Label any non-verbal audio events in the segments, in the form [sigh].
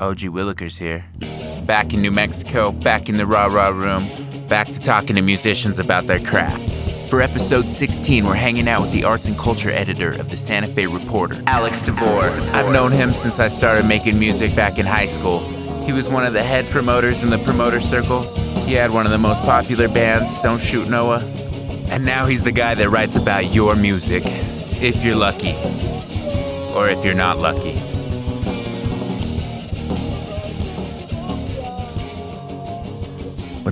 OG Willikers here. Back in New Mexico, back in the rah rah room, back to talking to musicians about their craft. For episode 16, we're hanging out with the arts and culture editor of the Santa Fe Reporter, Alex De Vore. I've known him since I started making music back in high school. He was one of the head promoters in the promoter circle. He had one of the most popular bands, Don't Shoot Noah. And now he's the guy that writes about your music, if you're lucky. Or if you're not lucky.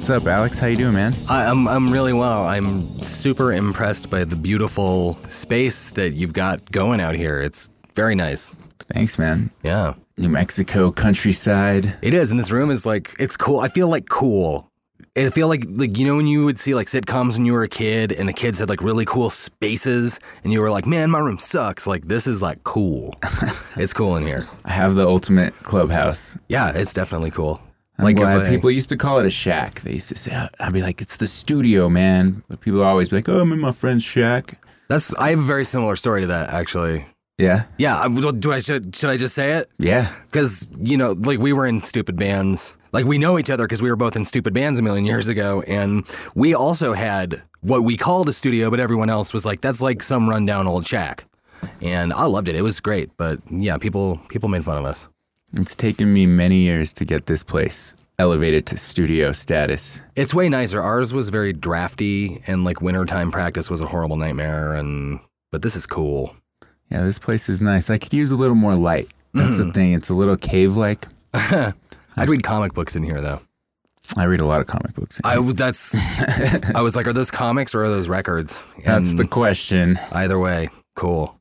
What's up, Alex? How you doing, man? I, I'm I'm really well. I'm super impressed by the beautiful space that you've got going out here. It's very nice. Thanks, man. Yeah, New Mexico countryside. it is. And this room is like it's cool. I feel like cool. I feel like like you know when you would see like sitcoms when you were a kid and the kids had like really cool spaces and you were like, man, my room sucks. Like this is like cool. [laughs] it's cool in here. I have the ultimate clubhouse. Yeah, it's definitely cool. I'm like I- uh, people used to call it a shack. They used to say, I'd be like, it's the studio, man. But people always be like, oh, I'm in my friend's shack. That's I have a very similar story to that actually. Yeah. Yeah, I- well, do I should should I just say it? Yeah. Because, you know, like we were in stupid bands. Like we know each other because we were both in stupid bands a million years ago. And we also had what we called a studio, but everyone else was like, that's like some rundown old shack. And I loved it. It was great. But yeah, people people made fun of us. It's taken me many years to get this place elevated to studio status. It's way nicer. Ours was very drafty and like wintertime practice was a horrible nightmare. And but this is cool. Yeah, this place is nice. I could use a little more light. That's the hmm. thing. It's a little cave like. [laughs] I'd read comic books in here though. I read a lot of comic books. I was that's [laughs] I was like, are those comics or are those records? That's the question. either way, cool.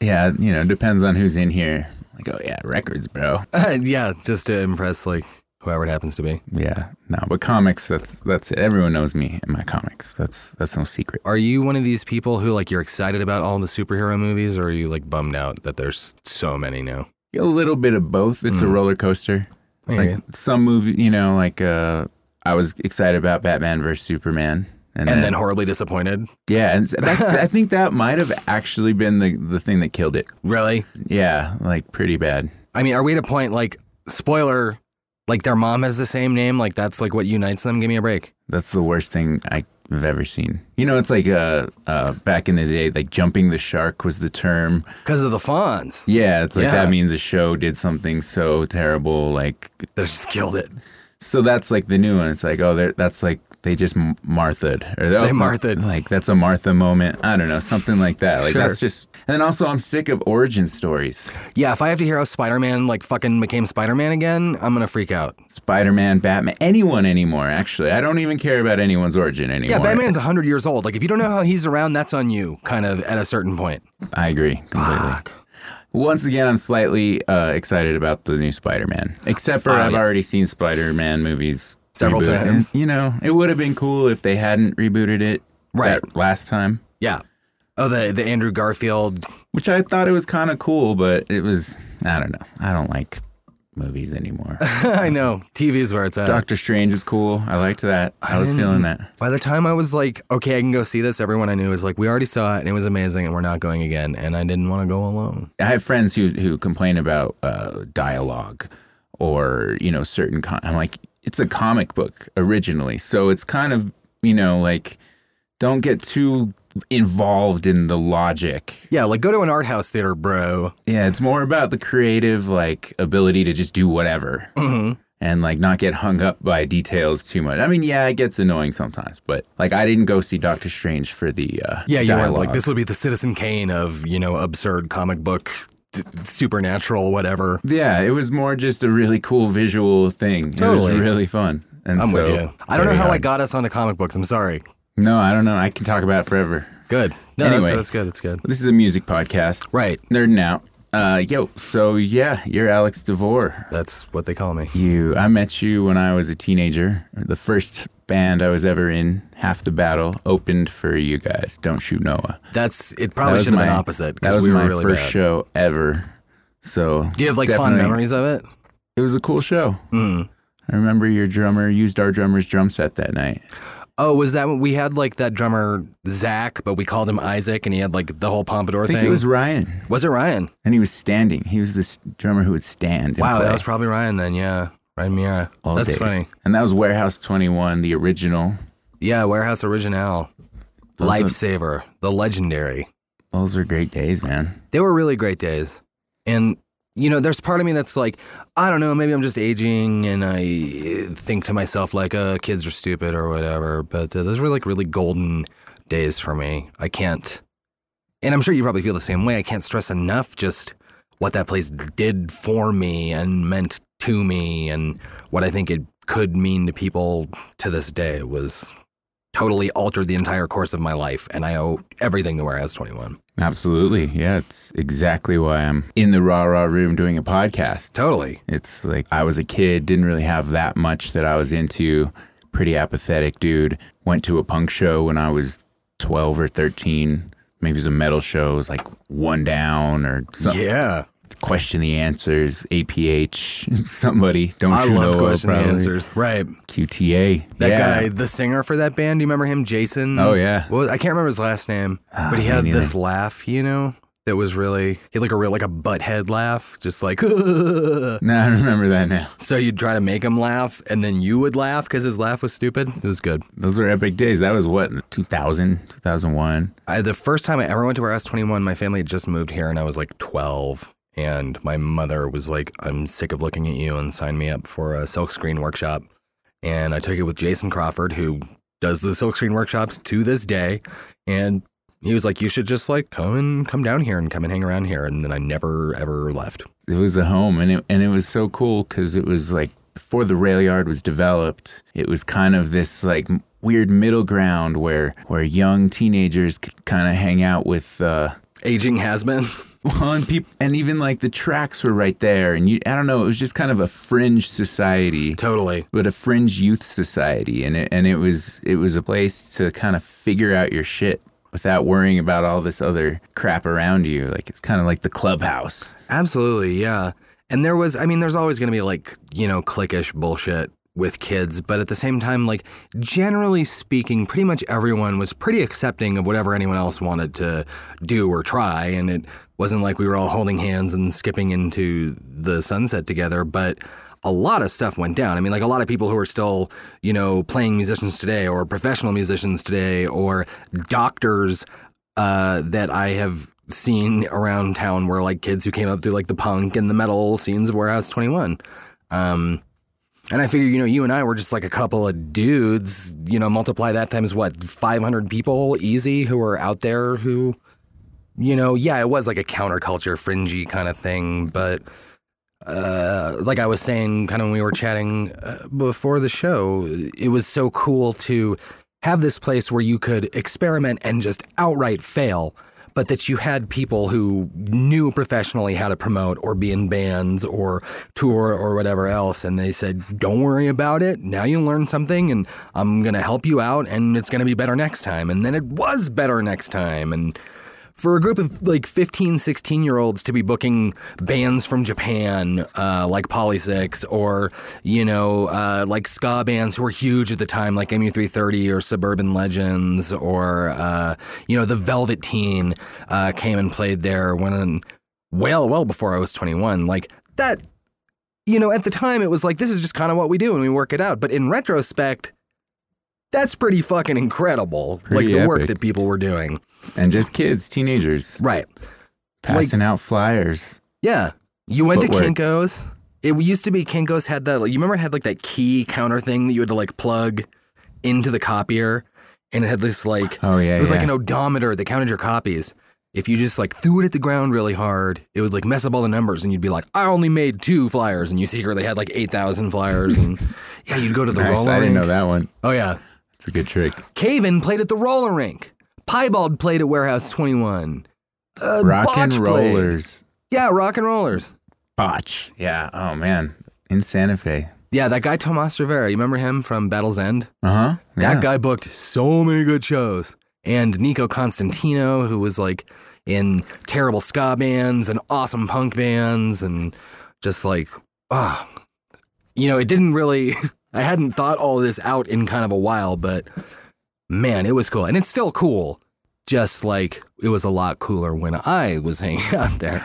Yeah, you know, depends on who's in here. Like, oh yeah, records, bro. [laughs] yeah, just to impress like whoever it happens to be. Yeah, no, but comics. That's that's it. Everyone knows me in my comics. That's that's no secret. Are you one of these people who like you're excited about all the superhero movies, or are you like bummed out that there's so many now? A little bit of both. It's a roller coaster. Hear Like some movie, you know, like uh, I was excited about Batman versus Superman, and, and then horribly disappointed. yeah, and that, [laughs] I think that might have actually been the the thing that killed it. Really? Yeah, like pretty bad. I mean, are we at a point like spoiler? Like their mom has the same name. Like that's like what unites them. Give me a break. That's the worst thing I've ever seen. You know, it's like uh, uh, back in the day, like jumping the shark was the term. Because of the fawns. Yeah, it's like Yeah. that means a show did something so terrible. Like, They just killed it. so that's like the new one. It's like, oh, they're- that's like they just Martha'd. Or, They oh, Martha'd. Like, that's a Martha moment. I don't know, something like that. Like, Sure. that's just. And then also, I'm sick of origin stories. Yeah, if I have to hear how Spider Man like fucking became Spider Man again, I'm gonna freak out. Spider Man, Batman, anyone anymore, actually. I don't even care about anyone's origin anymore. Yeah, Batman's 100 years old. Like, if you don't know how he's around, that's on you, kind of at a certain point. I agree completely. Fuck. Once again, I'm slightly uh, excited about the new Spider-Man. Except for Oh, I've yeah. already seen Spider-Man movies Several rebooted. times. You know, it would have been cool if they hadn't rebooted it Right. that last time. Yeah. Oh, the the Andrew Garfield. Which I thought it was kind of cool, but it was I don't know. I don't like movies anymore. [laughs] I know. TV is where it's at. Doctor Strange was cool. I liked that. I was feeling that. By the time I was like, okay, I can go see this, everyone I knew was like, we already saw it and it was amazing and we're not going again. And I didn't want to go alone. I have friends who who complain about uh, dialogue or you know certain. Con- I'm like, it's a comic book originally, so it's kind of you know like don't get too involved in the logic. Yeah, like go to an art house theater, bro. Yeah, it's more about the creative like ability to just do whatever. Mhm. And like not get hung up by details too much. I mean, yeah, it gets annoying sometimes, but like I didn't go see Doctor Strange for the uh, Yeah, you dialogue. were like, this will be the Citizen Kane of, you know, absurd comic book, supernatural, whatever. Yeah, it was more just a really cool visual thing. It Totally. was really fun. And I'm with you. I don't know how I got us onto comic books. I'm sorry. No, I don't know. I can talk about it forever. Good. No, Anyway. that's, that's good. That's good. This is a music podcast. Right. Nerding out. Uh, yo, so yeah, you're Alex De Vore. That's what they call me. You, I met you when I was a teenager. The first band I was ever in, Half the Battle, opened for you guys. Don't shoot Noah. That's it. Probably should have been opposite That was we were my really first bad. show ever. So Do you have like fond memories of it? It was a cool show. Mm. I remember your drummer used our drummer's drum set that night. Oh, was that when we had like that drummer Zach, but we called him Isaac, and he had like the whole pompadour I think thing? it was Ryan, Was it Ryan? and he was standing. He was this drummer who would stand. and Wow, play that was probably Ryan then. Yeah, Ryan Miera. all That's days. funny. And that was Warehouse Twenty One, the original. Yeah, Warehouse Original, Those are- Lifesaver, the legendary. Those were great days, man. They were really great days, and you know, there's part of me that's like, I don't know, maybe I'm just aging, and I think to myself like, uh, kids are stupid or whatever. But uh, those were like really golden days for me. I can't, and I'm sure you probably feel the same way. I can't stress enough just what that place did for me and meant to me, and what I think it could mean to people to this day. Was totally altered the entire course of my life, and I owe everything to Warehouse 21. Absolutely. Yeah, it's exactly why I'm in the rah rah room doing a podcast. Totally. It's like I was a kid, didn't really have that much that I was into. Pretty apathetic dude. Went to a punk show when I was 12 or 13. Maybe it was a metal show. It was like One Down or something. Yeah. Question the Answers, APH, [laughs] somebody. Don't I you love know? question the answers. Right. QTA. That yeah. guy, the singer for that band, do you remember him? Jason? Oh, yeah. Well, I can't remember his last name, Ah, but he had neither. this laugh, you know, that was really, he had like a real, like a butthead laugh, just like, [laughs] No, I remember that now. So you'd try to make him laugh and then you would laugh because his laugh was stupid. It was good. Those were epic days. That was what, 2000, 2001? I, the first time I ever went to Warehouse 21, my family had just moved here and I was like 12. And my mother was like, I'm sick of looking at you and signed me up for a silkscreen workshop. And I took it with Jason Crawford, who does the silkscreen workshops to this day. And he was like, You should just like come and come down here and come and hang around here. And then I never ever left. it was a home and it and it was so cool because it was like before the rail yard was developed it was kind of this like weird middle ground where where young teenagers could kind of hang out with uh Aging has-beens. Well, and people and even like the tracks were right there and you i don't know it was just kind of a fringe society Totally. but a fringe youth society and it and it was it was a place to kind of figure out your shit without worrying about all this other crap around you like it's kind of like the clubhouse Absolutely, yeah. And there was, I mean, there's always going to be like, you know, cliquish bullshit with kids, but at the same time, like, generally speaking, pretty much everyone was pretty accepting of whatever anyone else wanted to do or try. And it wasn't like we were all holding hands and skipping into the sunset together, but a lot of stuff went down. I mean, like a lot of people who are still, you know, playing musicians today or professional musicians today or doctors uh, that I have seen around town were like kids who came up through like the punk and the metal scenes of Warehouse 21. Um, and I figure, you know, you and I were just like a couple of dudes, you know, multiply that times what, 500 people easy who are out there who, you know, yeah, it was like a counterculture, fringy kind of thing. But uh, like I was saying, kind of when we were chatting uh, before the show, it was so cool to have this place where you could experiment and just outright fail, but that you had people who knew professionally how to promote or be in bands or tour or whatever else. And they said, don't worry about it. Now you learn something and I'm going to help you out and it's going to be better next time. And then it was better next time. And for a group of like 15, 16 year olds to be booking bands from Japan, uh, like Polysics, or, you know, uh, like ska bands who were huge at the time, like MU330 or Suburban Legends, or, uh, you know, the Velvet Teen uh, came and played there when, well, well before I was 21. Like that, you know, at the time it was like, this is just kind of what we do and we work it out. But in retrospect, that's pretty fucking incredible. Pretty like the work epic. that people were doing. and just kids teenagers Right. passing out flyers Yeah. You went Footwork. to Kinko's. It used to be Kinko's had that, like, you remember it had like that key counter thing that you had to like plug into the copier and it had this like, oh yeah it was like an odometer that counted your copies. If you just like threw it at the ground really hard, it would like mess up all the numbers and you'd be like, I only made two flyers. And you secretly had like 8,000 flyers. And [laughs] yeah, you'd go to the nice. roller i didn't rink. know that one Oh, yeah. It's a good trick Cave In played at the roller rink. Piebald played at Warehouse 21. Uh, rock and Botch played. rollers Yeah, rock and rollers. botch yeah oh man in santa fe Yeah, that guy Tomas Rivera, you remember him from Battle's End? uh-huh That guy booked so many good shows. And Nico Constantino, who was like in terrible ska bands and awesome punk bands, and just like, ah, you know, it didn't really, [laughs] I hadn't thought all this out in kind of a while, but man, it was cool. And it's still cool. Just like it was a lot cooler when I was hanging [laughs] out there.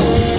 I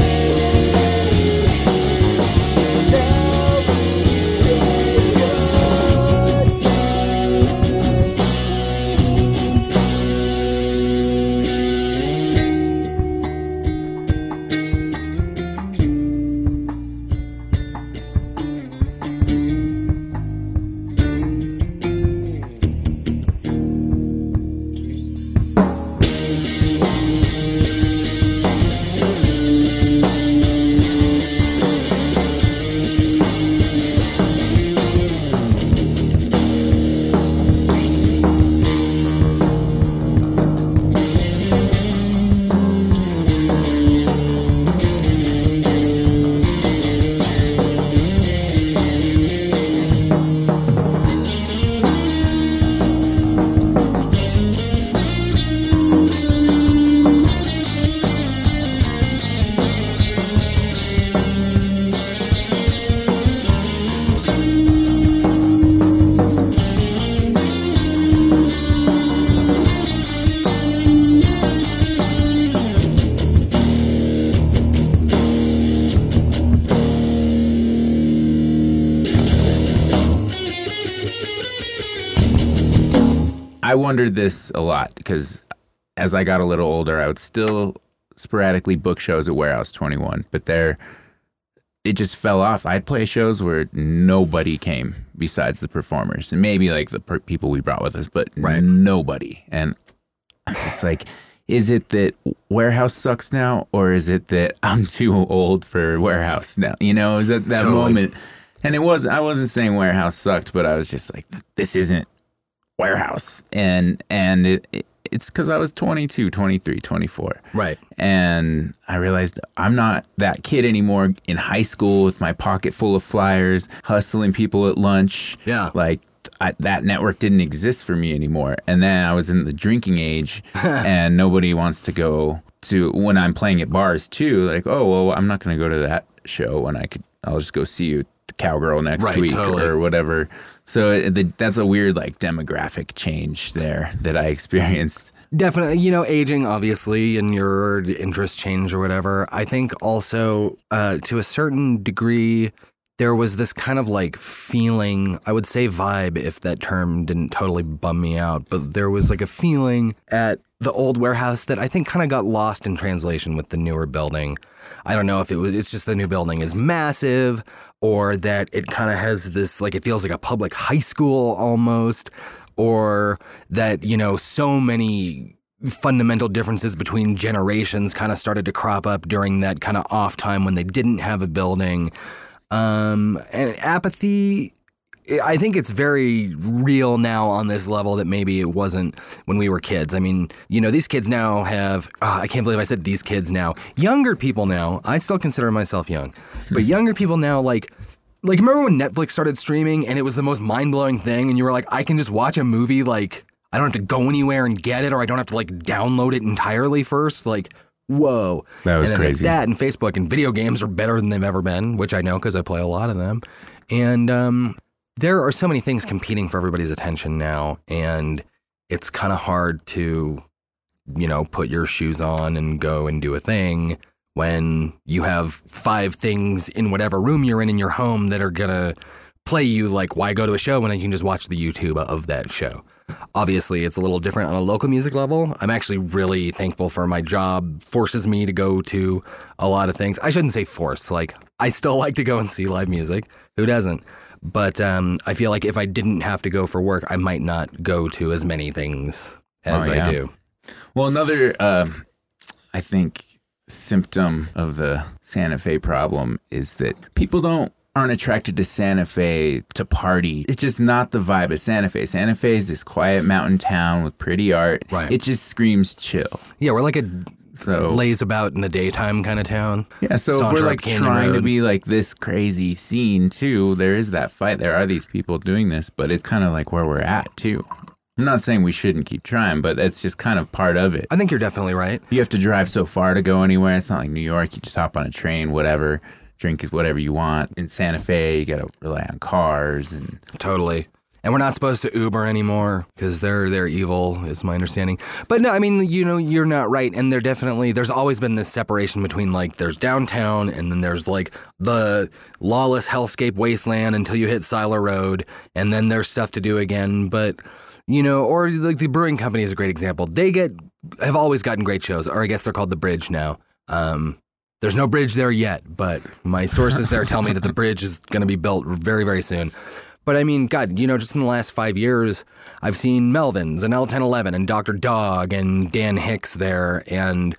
wondered this a lot because as I got a little older, I would still sporadically book shows at Warehouse 21, but there it just fell off. I'd play shows where nobody came besides the performers and maybe like the per- people we brought with us, but Right. nobody. And I'm just like, is it that warehouse sucks now, or is it that I'm too old for warehouse now? You know, is that that Totally. moment? And it was. I wasn't saying warehouse sucked, but I was just like, this isn't warehouse, and and it, it, it's because I was 22, 23, 24 Right. and I realized I'm not that kid anymore in high school with my pocket full of flyers, hustling people at lunch. Yeah. Like I, that network didn't exist for me anymore. And then I was in the drinking age, [laughs] and nobody wants to go to when I'm playing at bars too. Like, oh well, I'm not going to go to that show when I could. I'll just go see you, cowgirl next Right, week totally. or whatever. So the, that's a weird like demographic change there that I experienced. Definitely, you know, aging obviously and your interests change or whatever. I think also uh, to a certain degree, there was this kind of like feeling, I would say vibe if that term didn't totally bum me out, but there was like a feeling at the old warehouse that I think kind of got lost in translation with the newer building. I don't know if it was it's just the new building is massive or that it kind of has this like it feels like a public high school almost or that you know so many fundamental differences between generations kind of started to crop up during that kind of off time when they didn't have a building. Um and apathy I think it's very real now on this level that maybe it wasn't when we were kids. I mean, you know, these kids now have, ah, I can't believe I said these kids now. Younger people now, I still consider myself young, but younger people now, like, like remember when Netflix started streaming and it was the most mind blowing thing, and you were like, I can just watch a movie, like, I don't have to go anywhere and get it, or I don't have to like download it entirely first. Like, whoa. That was and crazy. That and Facebook and video games are better than they've ever been, which I know because I play a lot of them. And um, there are so many things competing for everybody's attention now, and it's kind of hard to, you know, put your shoes on and go and do a thing when you have five things in whatever room you're in in your home that are gonna play you like why go to a show when you can just watch the YouTube of that show. Obviously, it's a little different on a local music level. I'm actually really thankful for my job forces me to go to a lot of things. I shouldn't say force. Like I still like to go and see live music. Who doesn't? But um, I feel like if I didn't have to go for work, I might not go to as many things as Oh, yeah. I do. Well, another, um, I think, symptom of the Santa Fe problem is that people don't aren't attracted to Santa Fe to party. It's just not the vibe of Santa Fe. Santa Fe is this quiet mountain town with pretty art. Right. It just screams chill. Yeah, we're like a So lays about in the daytime kind of town. yeah, so if we're like trying to be like this crazy scene too, there is that fight. There are these people doing this, but it's kind of like where we're at too. I'm not saying we shouldn't keep trying, but it's just kind of part of it. I think you're definitely right. You have to drive so far to go anywhere. It's not like New York. You just hop on a train, whatever, drink is whatever you want. In Santa Fe, you got to rely on cars and Totally. And we're not supposed to Uber anymore because they're they're evil, is my understanding. But no, I mean, you know, you're not right. And there definitely there's always been this separation between like there's downtown and then there's like the lawless hellscape wasteland until you hit Siler Road, and then there's stuff to do again. But you know, or like the brewing company is a great example. They get have always gotten great shows, or I guess they're called the Bridge now. Um, there's no bridge there yet, but my sources there tell me that the bridge is going to be built very, very soon. But I mean, God, you know, just in the last five years, I've seen Melvins and L1011 and Dr. Dog and Dan Hicks there. And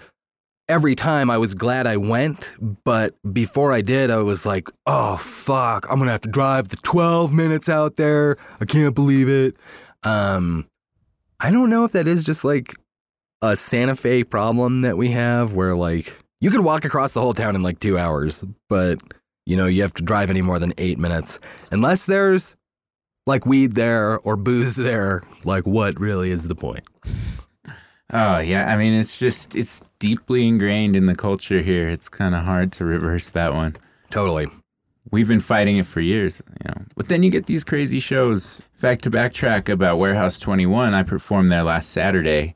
every time I was glad I went. But before I did, I was like, oh, fuck, I'm going to have to drive the 12 minutes out there. I can't believe it. Um, I don't know if that is just like a Santa Fe problem that we have where like you could walk across the whole town in like two hours, but you know, you have to drive any more than eight minutes. Unless there's like weed there or booze there, like what really is the point? oh yeah, I mean it's just it's deeply ingrained in the culture here. It's kind of hard to reverse that one. Totally. We've been fighting it for years, you know. But then you get these crazy shows. In fact, to backtrack about Warehouse 21, I performed there last Saturday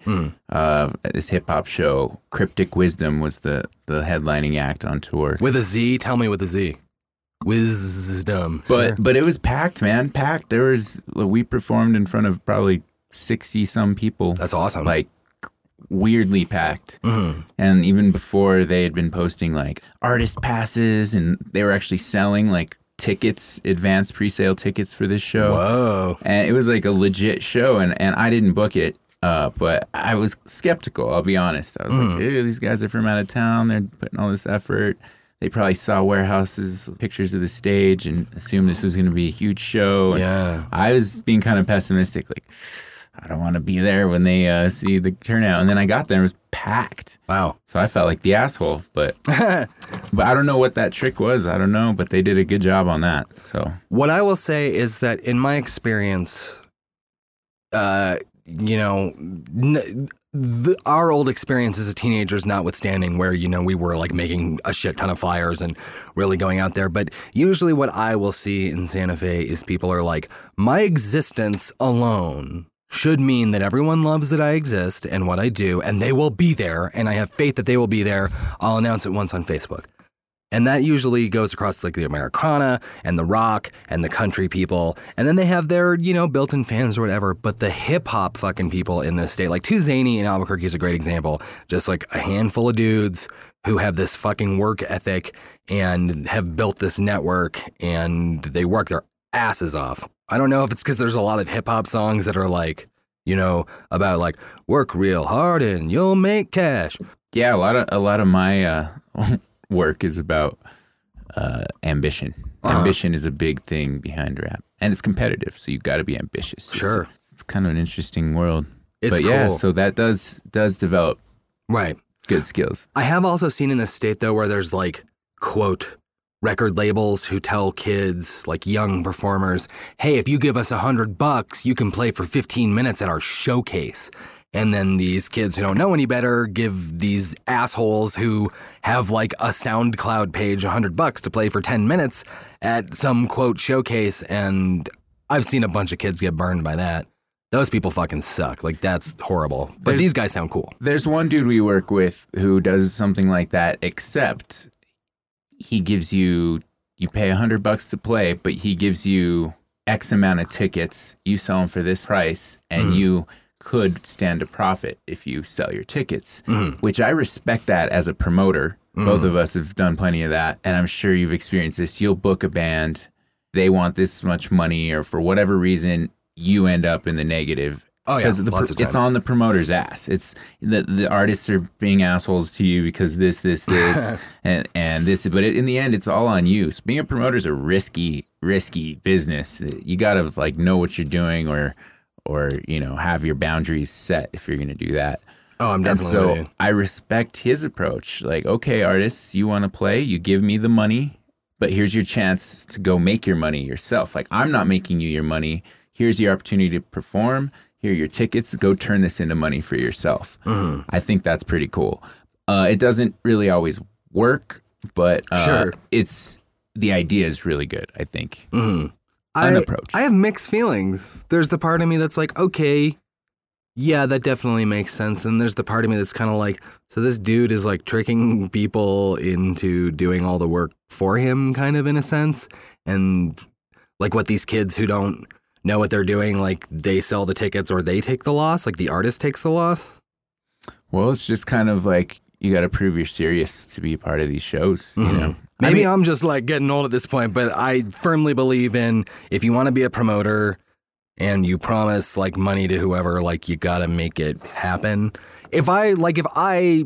uh, at this hip hop show. Cryptic Wisdom was the, the headlining act on tour. With a Z, tell me with a Z. Wisdom. But Sure. but it was packed, man. Packed. There was we performed in front of probably sixty some people. that's awesome. like weirdly packed. Mm-hmm. And even before they had been posting like artist passes and they were actually selling like tickets, advanced pre-sale tickets for this show. Whoa. And it was like a legit show and, and I didn't book it. Uh, but I was skeptical, I'll be honest. I was Mm. like, these guys are from out of town. They're putting all this effort. They probably saw warehouses, pictures of the stage, and assumed this was going to be a huge show. And Yeah. I was being kind of pessimistic, like, I don't want to be there when they uh, see the turnout. And then I got there, it was packed. Wow. So I felt like the asshole, but [laughs] but I don't know what that trick was. I don't know, but they did a good job on that. So What I will say is that in my experience, uh, you know, n- the, our old experience as a teenagers notwithstanding, where you know we were like making a shit ton of fires and really going out there. But usually, what I will see in Santa Fe is people are like, my existence alone should mean that everyone loves that I exist and what I do, and they will be there, and I have faith that they will be there. I'll announce it once on Facebook. And that usually goes across like the Americana and the rock and the country people. And then they have their, you know, built in fans or whatever. But the hip hop fucking people in this state, like Too Zany in Albuquerque is a great example. Just like a handful of dudes who have this fucking work ethic and have built this network and they work their asses off. I don't know if it's because there's a lot of hip hop songs that are like, you know, about like work real hard and you'll make cash. yeah, a lot of a lot of my uh, [laughs] work is about uh, ambition. Uh-huh. Ambition is a big thing behind rap, and it's competitive, so you've got to be ambitious. Sure. it's, kind of an interesting world. It's but yeah, cool. so that does does develop Right. good skills. I have also seen in this state though where there's like quote record labels who tell kids like young performers, "Hey, if you give us a hundred bucks, you can play for 15 minutes at our showcase." And then these kids who don't know any better give these assholes who have like a SoundCloud page a hundred bucks to play for 10 minutes at some quote showcase. And I've seen a bunch of kids get burned by that. Those people fucking suck. Like that's horrible. But There's- these guys sound cool. There's one dude we work with who does something like that, except he gives you you pay a hundred bucks to play, but he gives you X amount of tickets. You sell them for this price, and mm-hmm. you could stand a profit if you sell your tickets. Mm-hmm. Which I respect that as a promoter. Mm-hmm. Both of us have done plenty of that, and I'm sure you've experienced this. You'll book a band, they want this much money, or for whatever reason, you end up in the negative. Oh, yeah, the, lots of it's on the promoter's ass. It's the the artists are being assholes to you because this, this, this, [laughs] and and this. But in the end, it's all on you. So being a promoter is a risky, risky business. You got to like know what you're doing, or or you know have your boundaries set if you're going to do that. Oh, I'm definitely with so. I respect his approach. Like, okay, artists, you want to play, you give me the money, but here's your chance to go make your money yourself. Like, I'm not making you your money. Here's your opportunity to perform. Here your tickets. Go turn this into money for yourself. Mm-hmm. I think that's pretty cool. Uh, it doesn't really always work, but uh, Sure. it's the idea is really good. I think. I, An approach. I have mixed feelings. There's the part of me that's like, okay, yeah, that definitely makes sense. And there's the part of me that's kind of like, so this dude is like tricking people into doing all the work for him, kind of in a sense. And like what these kids who don't know what they're doing, like they sell the tickets or they take the loss, like the artist takes the loss. Well, it's just kind of like you got to prove you're serious to be a part of these shows. You mm-hmm. know, I Maybe mean- I'm just like getting old at this point, but I firmly believe in if you want to be a promoter and you promise like money to whoever, like you got to make it happen. If I like, if I,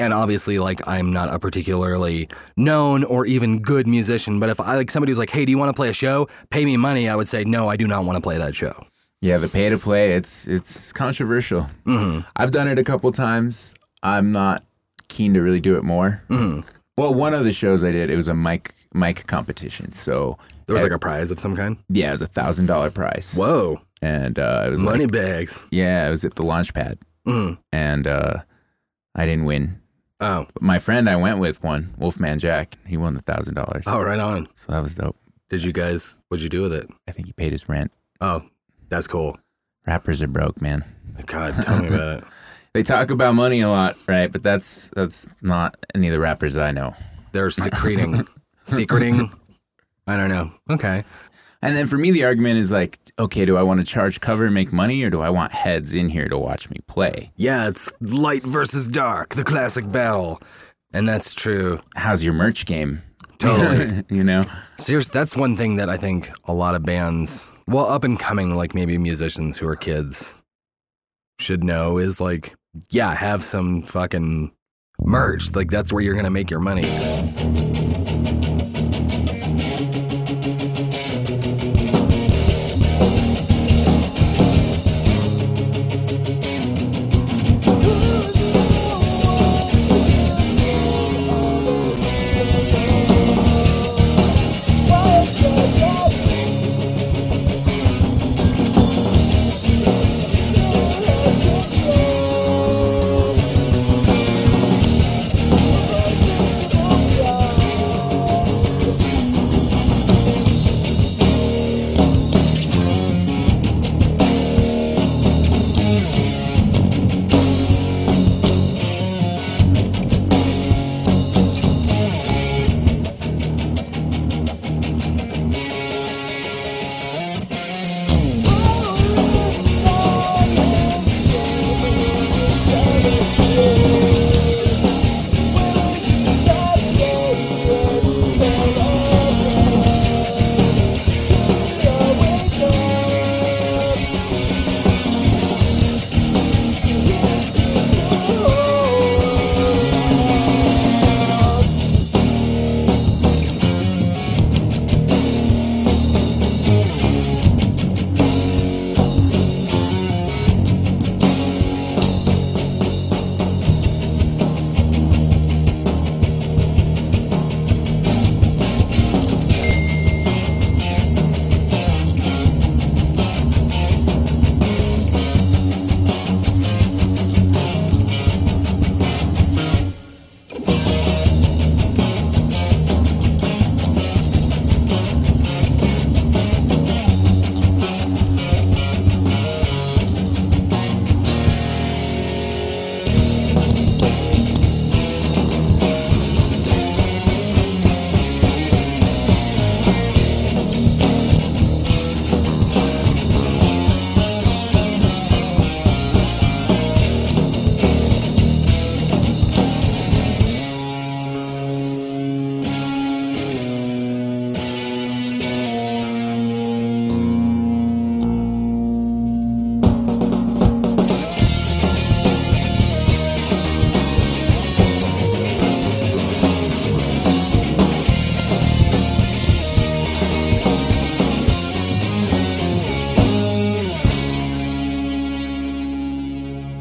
and obviously like I'm not a particularly known or even good musician, but if I like somebody who's like, hey, do you want to play a show? Pay me money. I would say, no, I do not want to play that show. Yeah, the pay to play, it's it's controversial. hmm I've done it a couple times. I'm not keen to really do it more. hmm Well, one of the shows I did, it was a mic mic competition. So There was like a prize of some kind. yeah, it was a thousand dollar prize, Whoa, and uh, it was money like bags. yeah, it was at the launch pad, hmm and uh, I didn't win. Oh, But my friend I went with won, Wolfman Jack. He won the thousand dollars. oh, right on. So that was dope. Did you guys? What'd you do with it? I think he paid his rent. Oh, that's cool. Rappers are broke, man. God, tell me about it. [laughs] They talk about money a lot, right? But that's that's not any of the rappers I know. They're secreting, secreting. [laughs] I don't know. Okay. And then for me, the argument is like, okay, do I want to charge cover and make money, or do I want heads in here to watch me play? Yeah, it's light versus dark, the classic battle. And that's true. How's your merch game? Totally. [laughs] you know? Seriously, that's one thing that I think a lot of bands, well, up and coming, like maybe musicians who are kids, should know is like, yeah, have some fucking merch. Like, that's where you're going to make your money.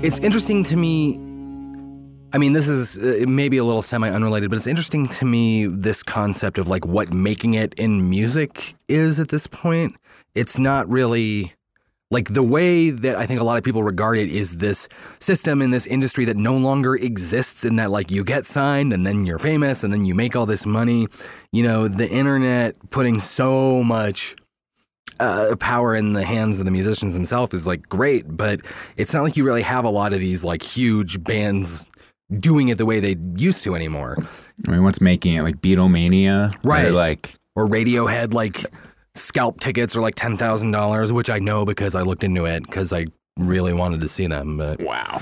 It's interesting to me. I mean, this is uh, maybe a little semi unrelated, but it's interesting to me this concept of like what making it in music is at this point. It's not really like the way that I think a lot of people regard it is this system in this industry that no longer exists in that like you get signed and then you're famous and then you make all this money. You know, the internet putting so much uh, power in the hands of the musicians themselves is like great, but it's not like you really have a lot of these like huge bands doing it the way they used to anymore. [laughs] I mean, what's making it like Beatlemania? Right. Or like, Or Radiohead like scalp tickets are like ten thousand dollars, which I know because I looked into it because I really wanted to see them. But wow,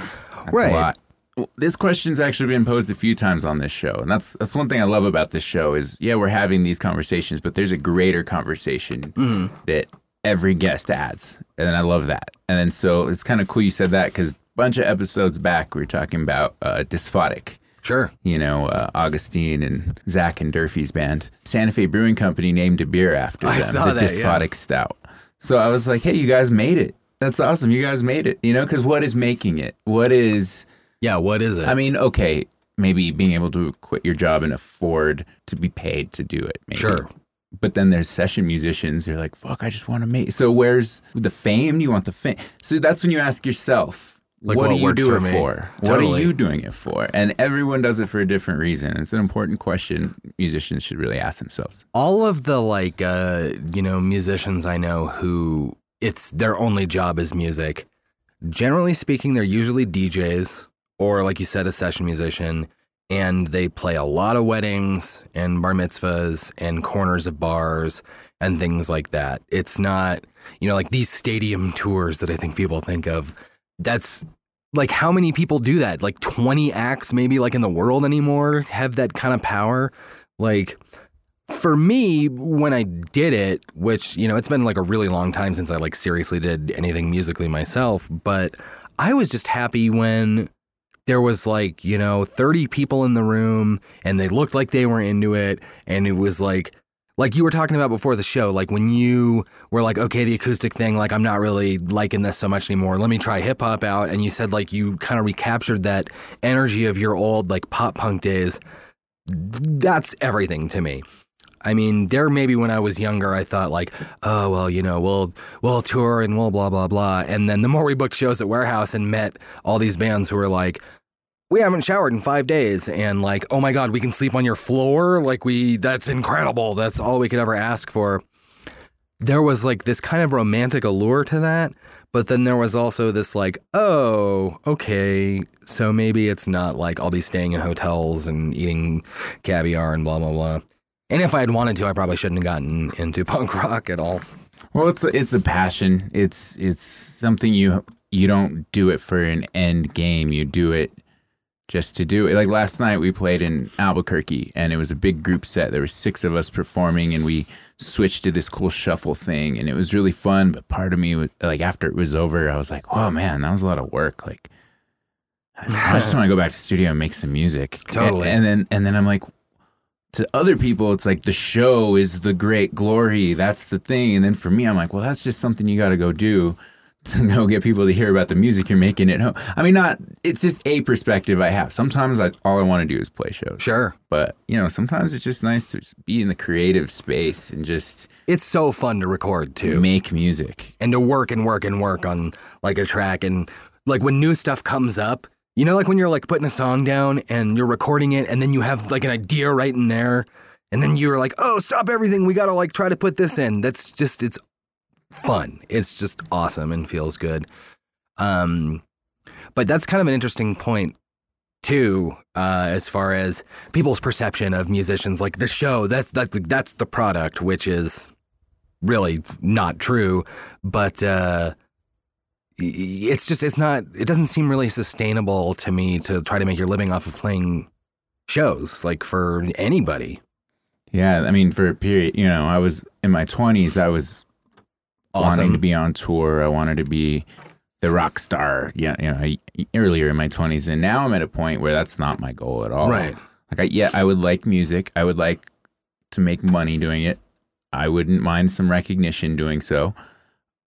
Right. A lot. Well, This question's actually been posed a few times on this show, and that's that's one thing I love about this show is yeah we're having these conversations, but there's a greater conversation that every guest adds, and I love that. And then so it's kind of cool you said that because a bunch of episodes back we were talking about uh, dysphotic, sure, you know, uh, Augustine and Zach and Durfee's band. Santa Fe Brewing Company named a beer after I them, the that, yeah. Stout. So I was like, hey, you guys made it. That's awesome. You guys made it. You know, because what is making it? What is, yeah. What is it? I mean, okay, maybe being able to quit your job and afford to be paid to do it. Maybe. Sure. But then there's session musicians who are like, fuck, I just want to make. So where's the fame? You want the fame? So that's when you ask yourself, Like, what, what do you works do for it for? What are you doing it for? And everyone does it for a different reason. It's an important question musicians should really ask themselves. all of the like uh you know musicians I know who it's their only job is music. Generally speaking, they're usually DJs or like you said, a session musician. and they play a lot of weddings and bar mitzvahs and corners of bars and things like that. It's not, you know, like these stadium tours that I think people think of. That's like how many people do that? Like 20 acts maybe like in the world anymore have that kind of power. Like for me when I did it, which, you know, it's been like a really long time since I like seriously did anything musically myself, but I was just happy when there was like, you know, 30 people in the room and they looked like they were into it. And it was like, like you were talking about before the show, like when you were like, okay, the acoustic thing, like I'm not really liking this so much anymore. Let me try hip hop out. And you said like you kind of recaptured that energy of your old like pop punk days. That's everything to me. I mean, there maybe when I was younger, I thought like, oh well, you know, we'll we'll tour and we'll blah blah blah. And then the more we booked shows at Warehouse and met all these bands who were like, we haven't showered in five days and like oh my god we can sleep on your floor? Like we that's incredible. That's all we could ever ask for. There was like this kind of romantic allure to that but then there was also this like oh okay so maybe it's not like i'll be staying in hotels and eating caviar and blah blah blah. And if i had wanted to i probably shouldn't have gotten into [laughs] punk rock at all. Well it's a, it's a passion. It's it's something you you don't do it for an end game. You do it just to do it. Like last night, we played in Albuquerque, and it was a big group set. There were six of us performing, and we switched to this cool shuffle thing, and it was really fun. But part of me, was, like after it was over, I was like, "Oh man, that was a lot of work." Like, I just [laughs] want to go back to studio and make some music. Totally. And, and then, and then I'm like, to other people, it's like the show is the great glory. That's the thing. And then for me, I'm like, well, that's just something you got to go do [laughs] to go get people to hear about the music you're making at home. I mean, not it's just a perspective I have. Sometimes I, all I want to do is play shows. Sure, but you know, sometimes it's just nice to be in the creative space and just. It's so fun to record too. Make music and to work and work and work on like a track and like when new stuff comes up. You know, like when you're like putting a song down and you're recording it, and then you have like an idea right in there, and then you're like, "Oh, stop everything! We gotta like try to put this in." That's just it's fun. It's just awesome and feels good. Um, but that's kind of an interesting point too, uh, as far as people's perception of musicians. Like the show, that's that's that's the product, which is really not true. But uh, it's just it's not. It doesn't seem really sustainable to me to try to make your living off of playing shows, like for anybody. Yeah, I mean, for a period, you know, I was in my twenties. I was awesome. wanting to be on tour. I wanted to be the rock star. Yeah, you know, earlier in my twenties, and now I'm at a point where that's not my goal at all. Right. Like, I, yeah, I would like music. I would like to make money doing it. I wouldn't mind some recognition doing so.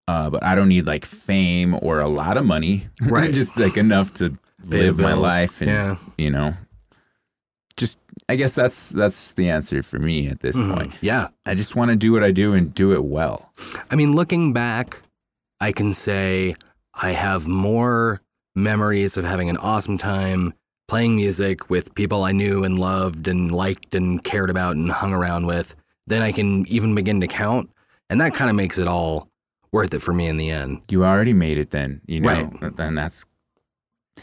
Uh, but I don't need like fame or a lot of money. [laughs] Right. Just like enough to live my life and yeah. you know just I guess that's that's the answer for me at this mm, point. Yeah. I just want to do what I do and do it well. I mean, looking back, I can say I have more memories of having an awesome time playing music with people I knew and loved and liked and cared about and hung around with than I can even begin to count. And that kind of makes it all worth it for me in the end. You already made it then, you know. Right. Then that's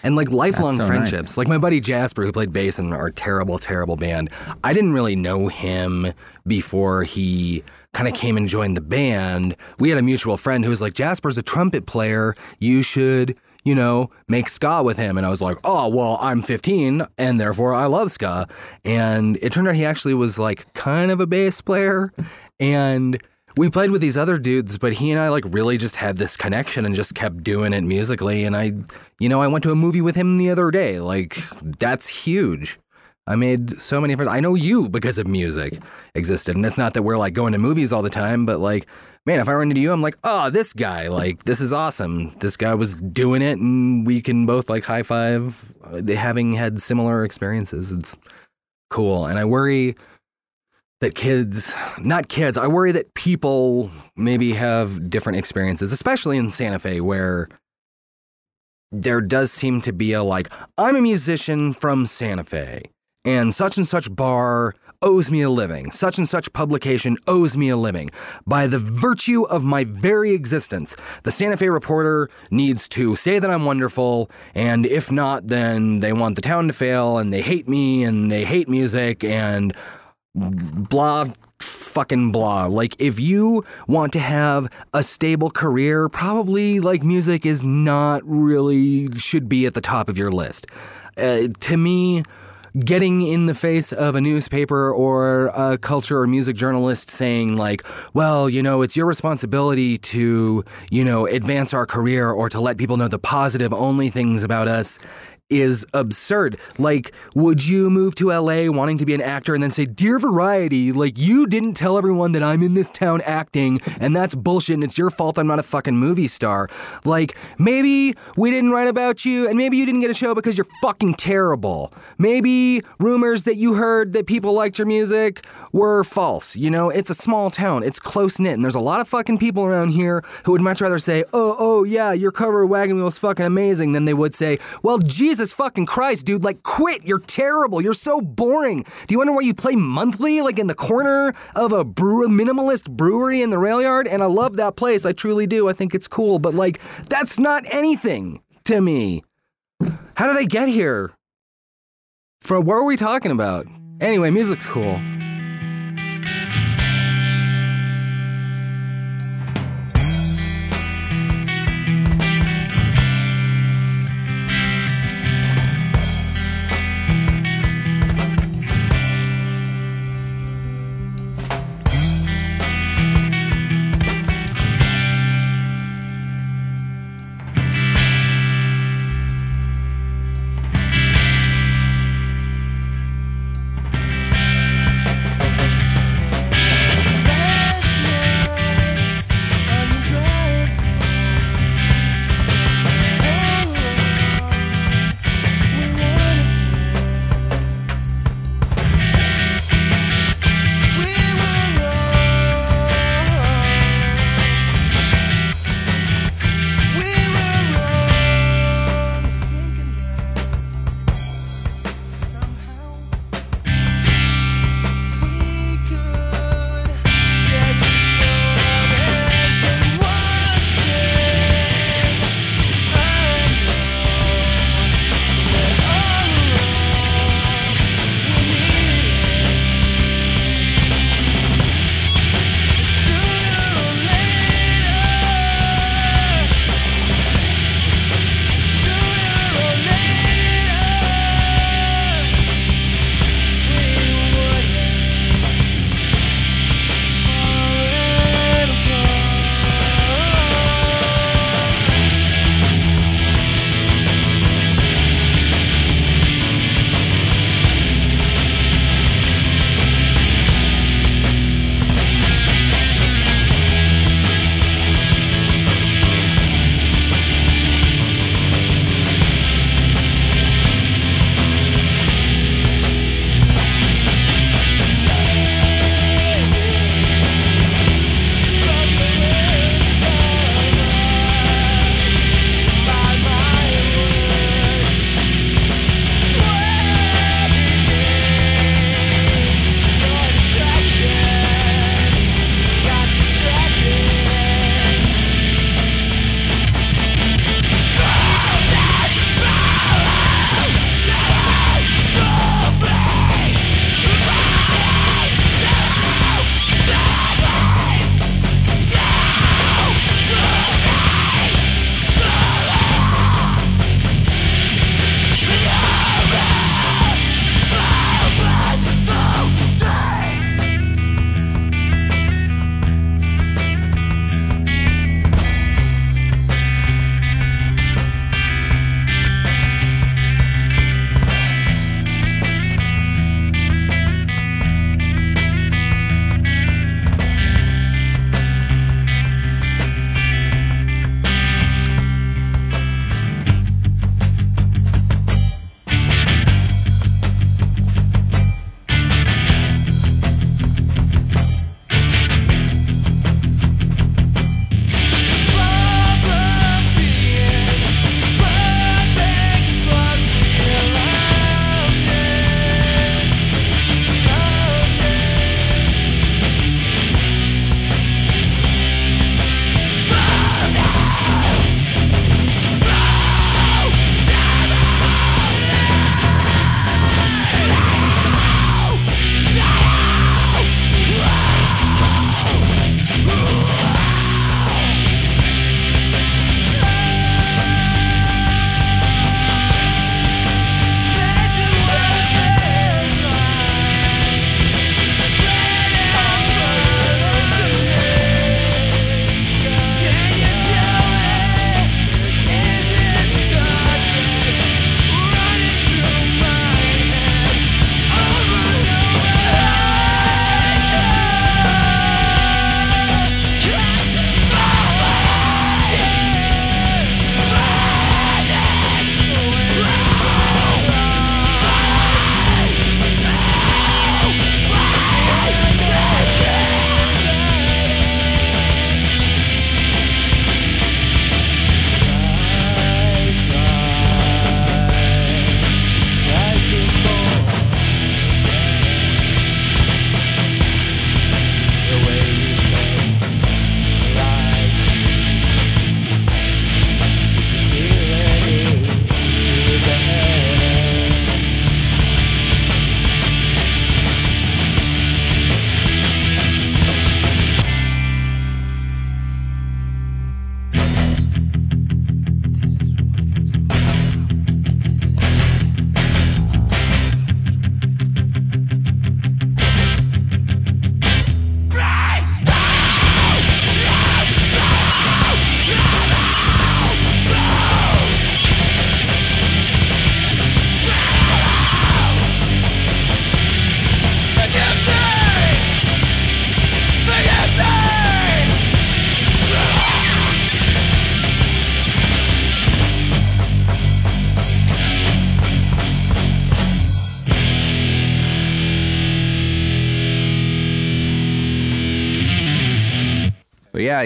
and like lifelong so friendships. Nice. Like my buddy Jasper, who played bass in our terrible, terrible band. I didn't really know him before he kind of came and joined the band. We had a mutual friend who was like, Jasper's a trumpet player. You should, you know, make ska with him. And I was like, oh, well, I'm 15 and therefore I love ska. And it turned out he actually was like kind of a bass player. And we played with these other dudes, but he and I like really just had this connection and just kept doing it musically. And I, you know, I went to a movie with him the other day. Like, that's huge. I made so many friends. I know you because of music existed. And it's not that we're like going to movies all the time, but like, man, if I run into you, I'm like, oh, this guy, like, this is awesome. This guy was doing it, and we can both like high five, uh, having had similar experiences. It's cool. And I worry that kids, not kids, I worry that people maybe have different experiences, especially in Santa Fe, where there does seem to be a like, I'm a musician from Santa Fe. and such and such bar owes me a living. Such and such publication owes me a living. By the virtue of my very existence, the Santa Fe Reporter needs to say that I'm wonderful, and if not, then they want the town to fail, and they hate me, and they hate music, and blah fucking blah. Like, if you want to have a stable career, probably like music is not really should be at the top of your list. Uh, to me, getting in the face of a newspaper or a culture or music journalist saying like well you know it's your responsibility to you know advance our career or to let people know the positive only things about us is absurd. Like, would you move to LA wanting to be an actor and then say, Dear Variety, like, you didn't tell everyone that I'm in this town acting, and that's bullshit, and it's your fault I'm not a fucking movie star? Like, maybe we didn't write about you, and maybe you didn't get a show because you're fucking terrible. Maybe rumors that you heard that people liked your music were false. You know, it's a small town, it's close knit, and there's a lot of fucking people around here who would much rather say, Oh, oh, yeah, your cover of Wagon Wheel is fucking amazing, than they would say, Well, Jesus. Jesus fucking Christ, dude, like quit. You're terrible. You're so boring. Do you wonder why you play monthly, like in the corner of a brew minimalist brewery in the rail yard? And I love that place. I truly do. I think it's cool, but like that's not anything to me. How did I get here? From what were we talking about? Anyway, music's cool.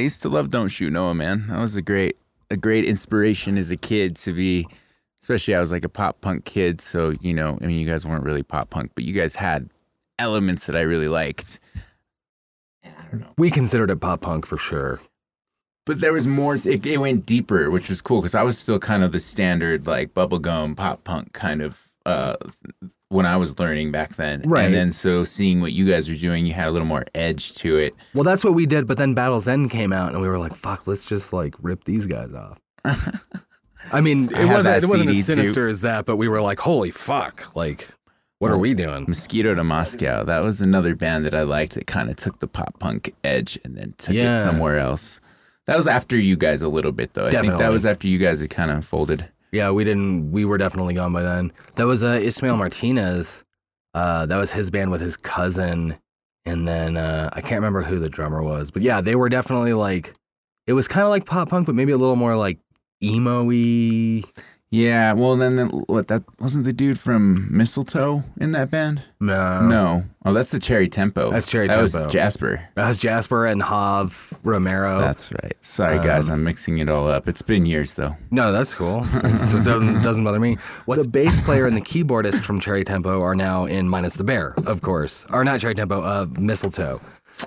Used to love Don't Shoot Noah, man. That was a great a great inspiration as a kid to be especially I was like a pop punk kid, so you know, I mean you guys weren't really pop punk, but you guys had elements that I really liked. We considered it pop punk for sure. But there was more it, it went deeper, which was cool cuz I was still kind of the standard like bubblegum pop punk kind of uh when I was learning back then. Right. And then so seeing what you guys were doing, you had a little more edge to it. Well, that's what we did, but then Battle's End came out, and we were like, "Fuck, let's just like rip these guys off." [laughs] I mean, it have wasn't it wasn't CD as too. sinister as that, but we were like, "Holy fuck!" Like, what are we doing? Mosquito to Moscow. That was another band that I liked that kind of took the pop punk edge and then took Yeah. it somewhere else. That was after you guys a little bit though. I think that was after you guys had kind of folded. Yeah, we didn't. We were definitely gone by then. That was uh, Ismail Martinez. Uh, that was his band with his cousin, and then uh, I can't remember who the drummer was, but yeah, they were definitely like. It was kind of like pop punk, but maybe a little more like emo-y. Yeah, well then the, what that wasn't the dude from Mistletoe in that band? No, no. Oh, that's the Cherry Tempo. That's Cherry that Tempo. was Jasper. that was Jasper and Hav Romero. That's right. Sorry guys, Um, I'm mixing it all up. It's been years though. No, that's cool. It just doesn't [laughs] doesn't bother me. What the bass player and the [laughs] keyboardist from Cherry Tempo are now in Minus the Bear, of course, or not Cherry Tempo, uh, Mistletoe.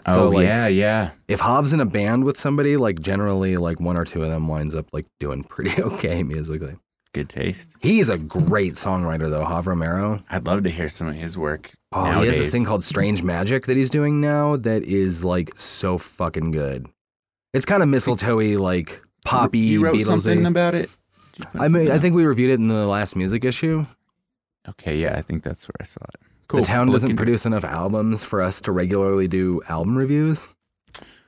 oh like, yeah, yeah. if Hav's in a band with somebody, like generally, like one or two of them winds up like doing pretty [laughs] okay musically. Good taste. He's a great songwriter though, Hav Romero. I'd love to hear some of his work. Oh, nowadays. he has this thing called Strange Magic that he's doing now that is like so fucking good. It's kind of mistletoe like poppy, You wrote Beatlesy. something about it. Did you put I mean, I think we reviewed it in the last music issue. Okay, yeah, I think that's where I saw it. Cool. The town I'll doesn't into it. produce enough albums for us to regularly do album reviews.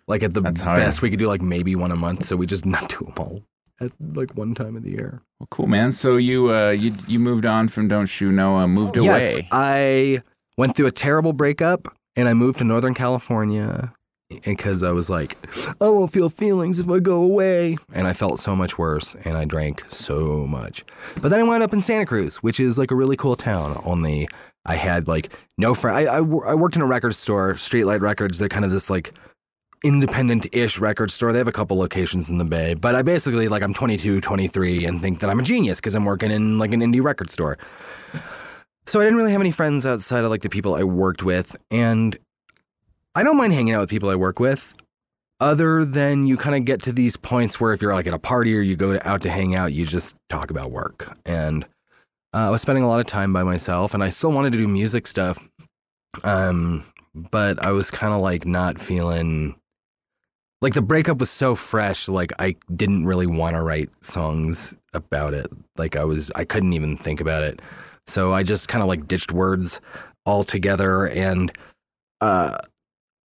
Like at the That's hard. best, we could do like maybe one a month. So we just [laughs] not do them all at like one time of the year. Well, cool, man. So you uh you you moved on from Don't Shoot Noah, moved Yes, away. I went through a terrible breakup and I moved to Northern California because I was like, I won't feel feelings if I go away. And I felt so much worse and I drank so much. But then I wound up in Santa Cruz, which is like a really cool town. Only I had like no friend. I, I, I worked in a record store, Streetlight Records. They're kind of this like independent-ish record store. They have a couple locations in the Bay, but I basically like I'm 22, 23 and think that I'm a genius because I'm working in like an indie record store. So I didn't really have any friends outside of like the people I worked with, and I don't mind hanging out with people I work with. Other than you kind of get to these points where if you're like at a party or you go out to hang out, you just talk about work. And uh, I was spending a lot of time by myself, and I still wanted to do music stuff. Um, but I was kind of like not feeling like the breakup was so fresh. Like I didn't really want to write songs about it. Like I was, I couldn't even think about it. So I just kind of like ditched words altogether. And uh,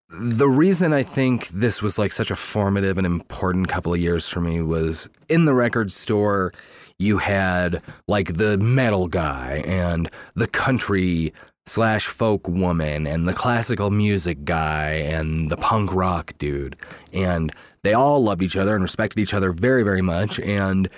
the reason I think this was like such a formative and important couple of years for me was in the record store, you had like the metal guy and the country slash folk woman and the classical music guy and the punk rock dude. And they all loved each other and respected each other very, very much. And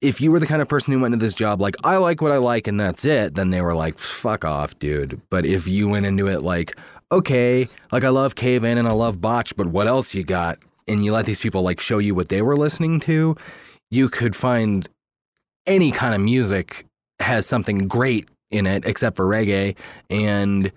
if you were the kind of person who went into this job like I like what I like and that's it, then they were like fuck off, dude. But if you went into it like okay, like I love Cave In and I love Botch, but what else you got? And you let these people like show you what they were listening to, you could find any kind of music has something great in it except for reggae. And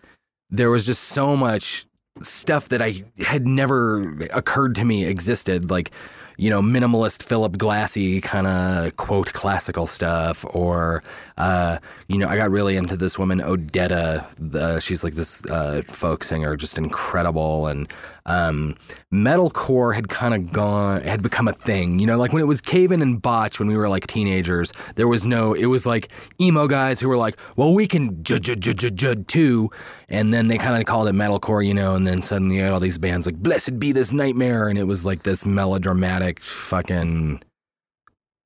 there was just so much stuff that I had never occurred to me existed. Like you know minimalist Philip Glassy kind of quote classical stuff or uh, you know I got really into this woman Odetta the, she's like this uh, folk singer just incredible and um, metalcore had kind of gone had become a thing you know like when it was Cave In and Botch when we were like teenagers there was no it was like emo guys who were like well we can jud jud jud jud jud too and then they kind of called it metalcore you know and then suddenly you had all these bands like blessed be this nightmare and it was like this melodramatic fucking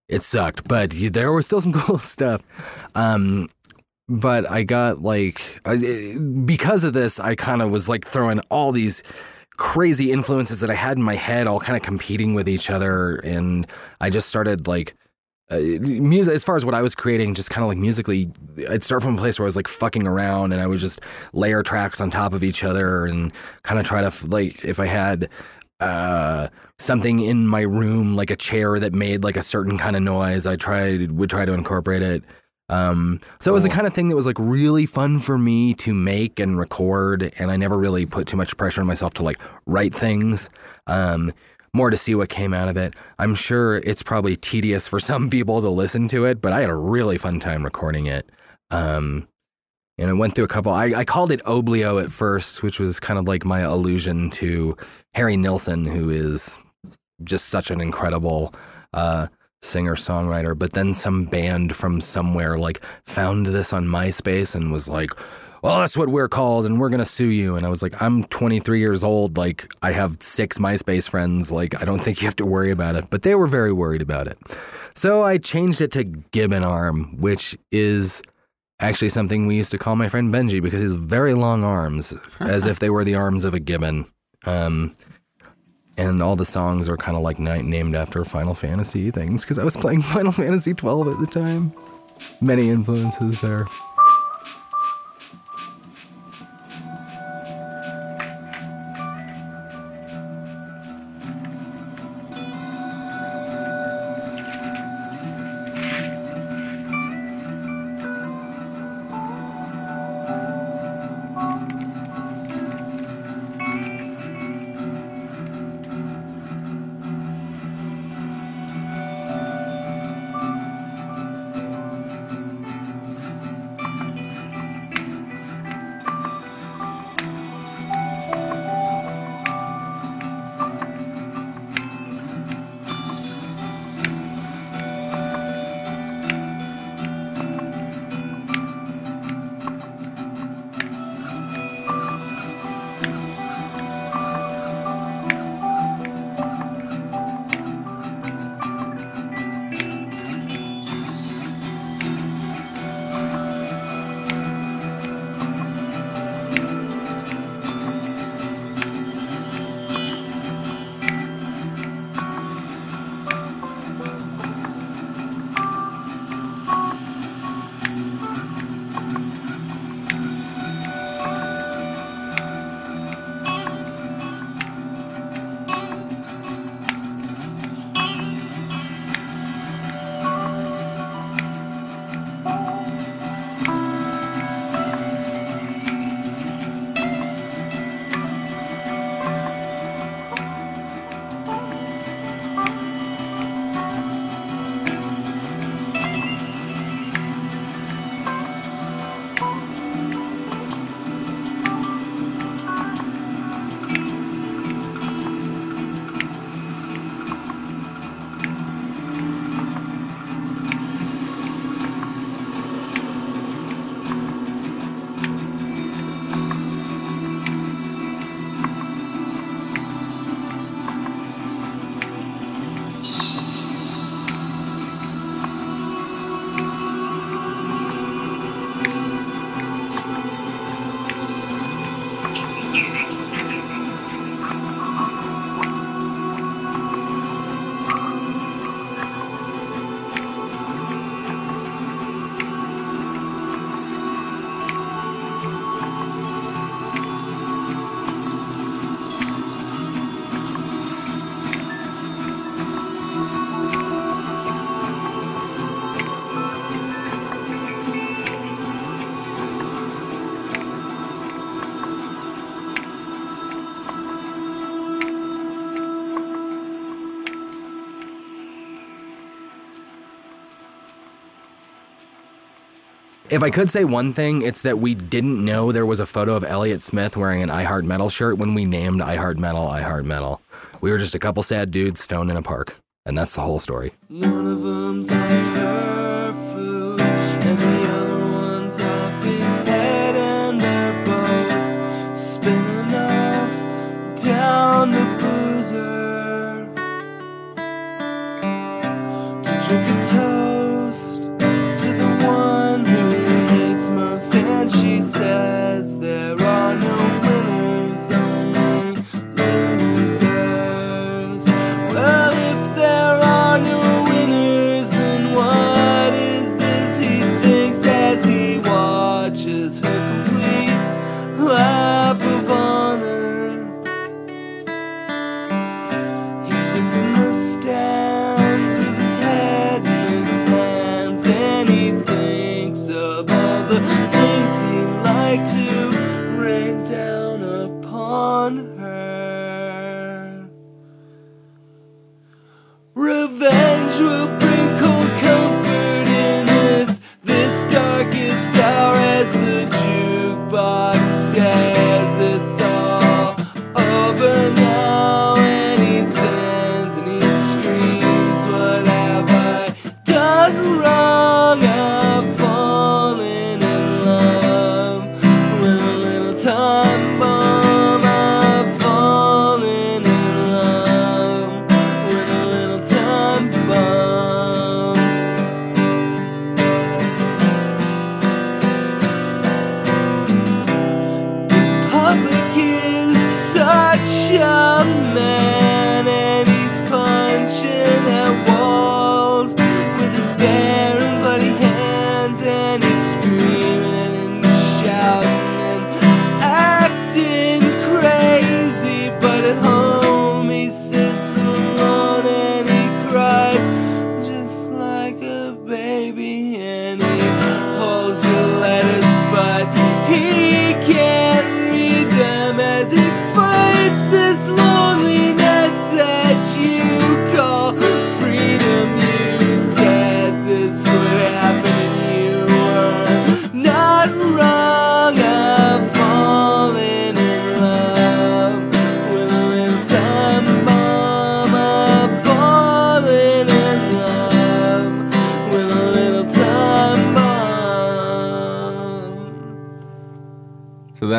it sucked but there was still some [laughs] cool stuff. Um but I got like because of this I kind of was like throwing all these crazy influences that I had in my head all kind of competing with each other and I just started like uh, music as far as what I was creating just kind of like musically I'd start from a place where I was like fucking around and I would just layer tracks on top of each other and kind of try to like if I had uh, something in my room, like a chair that made like a certain kind of noise. I tried would try to incorporate it. Um, so it was the kind of thing that was like really fun for me to make and record, and I never really put too much pressure on myself to like write things. Um, more to see what came out of it. I'm sure it's probably tedious for [laughs] some people to listen to it, but I had a really fun time recording it. Um, and I went through a couple. I, I called it Oblio at first, which was kind of like my allusion to Harry Nilsson, who is just such an incredible uh, singer songwriter. But then some band from somewhere like found this on MySpace and was like, well, that's what we're called and we're going to sue you. And I was like, I'm 23 years old. Like, I have six MySpace friends. Like, I don't think you have to worry about it. But they were very worried about it. So I changed it to Gibbon Arm, which is actually something we used to call my friend Benji because he has very long arms, [laughs] as if they were the arms of a gibbon. Um, and all the songs are kind of like named after Final Fantasy things because I was playing [laughs] Final Fantasy 12 at the time. Many influences there. If I could say one thing, it's that we didn't know there was a photo of Elliott Smith wearing an I Heart Metal shirt when we named I Heart Metal I Heart Metal. We were just a couple sad dudes stoned in a park. And that's the whole story.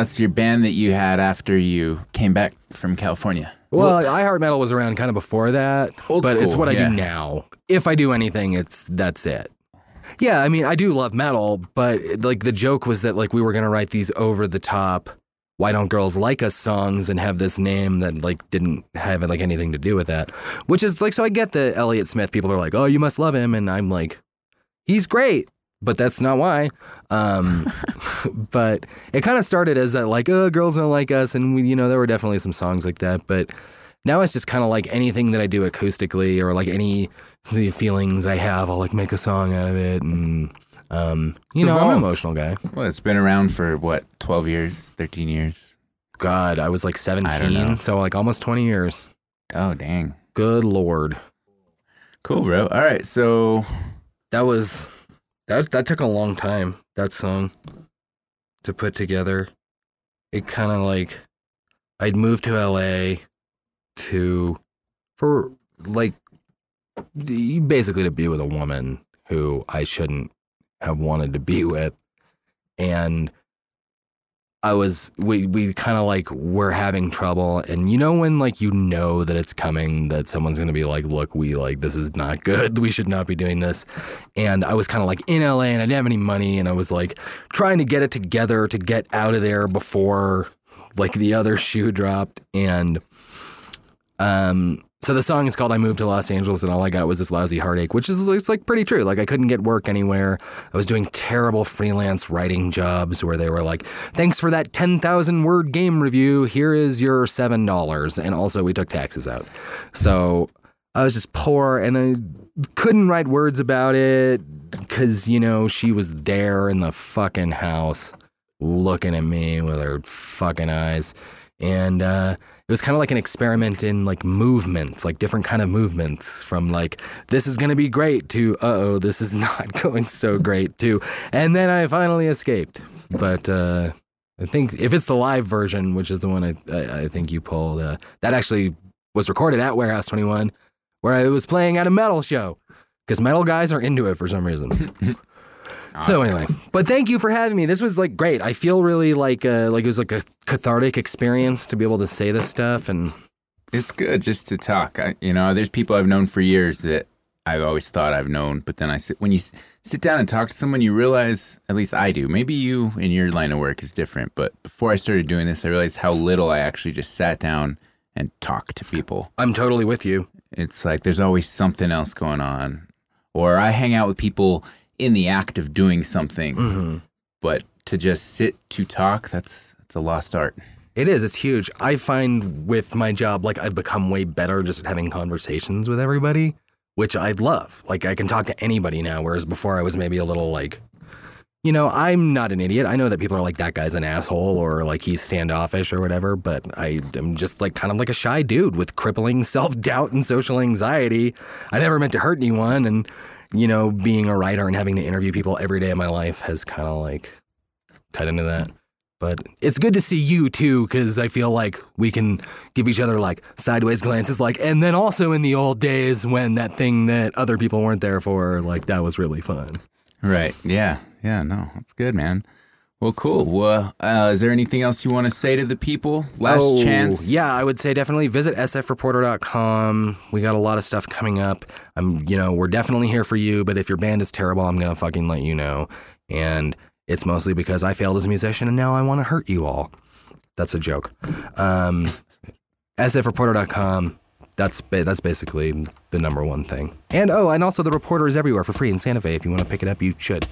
That's your band that you had after you came back from California. Well, I Heart Metal was around kind of before that, Old but it's school, what I do now. If I do anything, it's that's it. Yeah, I mean, I do love metal, but like the joke was that like we were gonna write these over the top "Why Don't Girls Like Us" songs and have this name that like didn't have like anything to do with that. Which is like, so I get the Elliott Smith people are like, "Oh, you must love him," and I'm like, "He's great." But that's not why. Um, [laughs] but it kind of started as that, like, oh, girls don't like us. And, we, you know, there were definitely some songs like that. But now it's just kind of like anything that I do acoustically or like any feelings I have, I'll like make a song out of it. And, um, you It's know, I'm an emotional guy. Well, it's been around for what, 12 years, 13 years? God, I was like I don't know. 17, so like almost 20 years. Oh, dang. Good Lord. Cool, bro. All right. So, That was, that, that took a long time, that song to put together. It kind of like, I'd moved to LA to, for like, basically to be with a woman who I shouldn't have wanted to be with. And I was we we kind of like were having trouble. And you know when like you know that it's coming that someone's to be like look we like this is not good. [laughs] We should not be doing this. And I was kind of like in LA and I didn't have any money. And I was like trying to get it together to get out of there before like the other [laughs] shoe dropped. And um so the song is called I moved to Los Angeles and all I got was this lousy heartache which is it's like pretty true. Like I couldn't get work anywhere. I was doing terrible freelance writing jobs where they were like thanks for that 10,000 word game review. Here is your $7 and also we took taxes out. So I was just poor and I couldn't write words about it cuz you know she was there in the fucking house looking at me with her fucking eyes. And uh was kind of like an experiment in like movements like different kind of movements from like this is going to be great to uh-oh this is [laughs] not going so great to and then i finally escaped. But uh i think if it's the live version which is the one i i, I think you pulled uh, that actually was recorded at warehouse 21 where i was playing at a metal show because metal guys are into it for some reason [laughs] so anyway, but thank you for having me. This was like great. I feel really like uh, like it was like a cathartic experience to be able to say this stuff and It's good just to talk. I, you know, there's people I've known for years that I've always thought I've known, but then I sit when you sit down and talk to someone, you realize, at least I do. Maybe you in your line of work is different, but before I started doing this, I realized how little I actually just sat down and talked to people. I'm totally with you. It's like there's always something else going on, or I hang out with people in the act of doing something, Mm-hmm. but to just sit to talk, that's that's a lost art. It is. It's huge. I find with my job, like I've become way better just having conversations with everybody, which I love. Like I can talk to anybody now, whereas before I was maybe a little like you know, I'm not an idiot. I know that people are like, that guy's an asshole or like he's standoffish or whatever, but I am just like kind of like a shy dude with crippling [laughs] self doubt and social anxiety. I never meant to hurt anyone. And, you know, being a writer and having to interview people every day of my life has kind of like cut into that. But it's good to see you too, because I feel like we can give each other like sideways glances, like, and then also in the old days when that thing that other people weren't there for, like, that was really fun. Right. Yeah. Yeah. No, that's good, man. Well, cool. Well, uh, is there anything else you want to say to the people? Last Oh, chance. Yeah, I would say definitely visit sfreporter.com. We got a lot of stuff coming up. I'm, you know, we're definitely here for you, but if your band is terrible, I'm going to fucking let you know. And it's mostly because I failed as a musician and now I want to hurt you all. That's a joke. Um, sfreporter.com. That's ba- that's basically the number one thing. And oh, and also the reporter is everywhere for free in Santa Fe. If you want to pick it up, you should.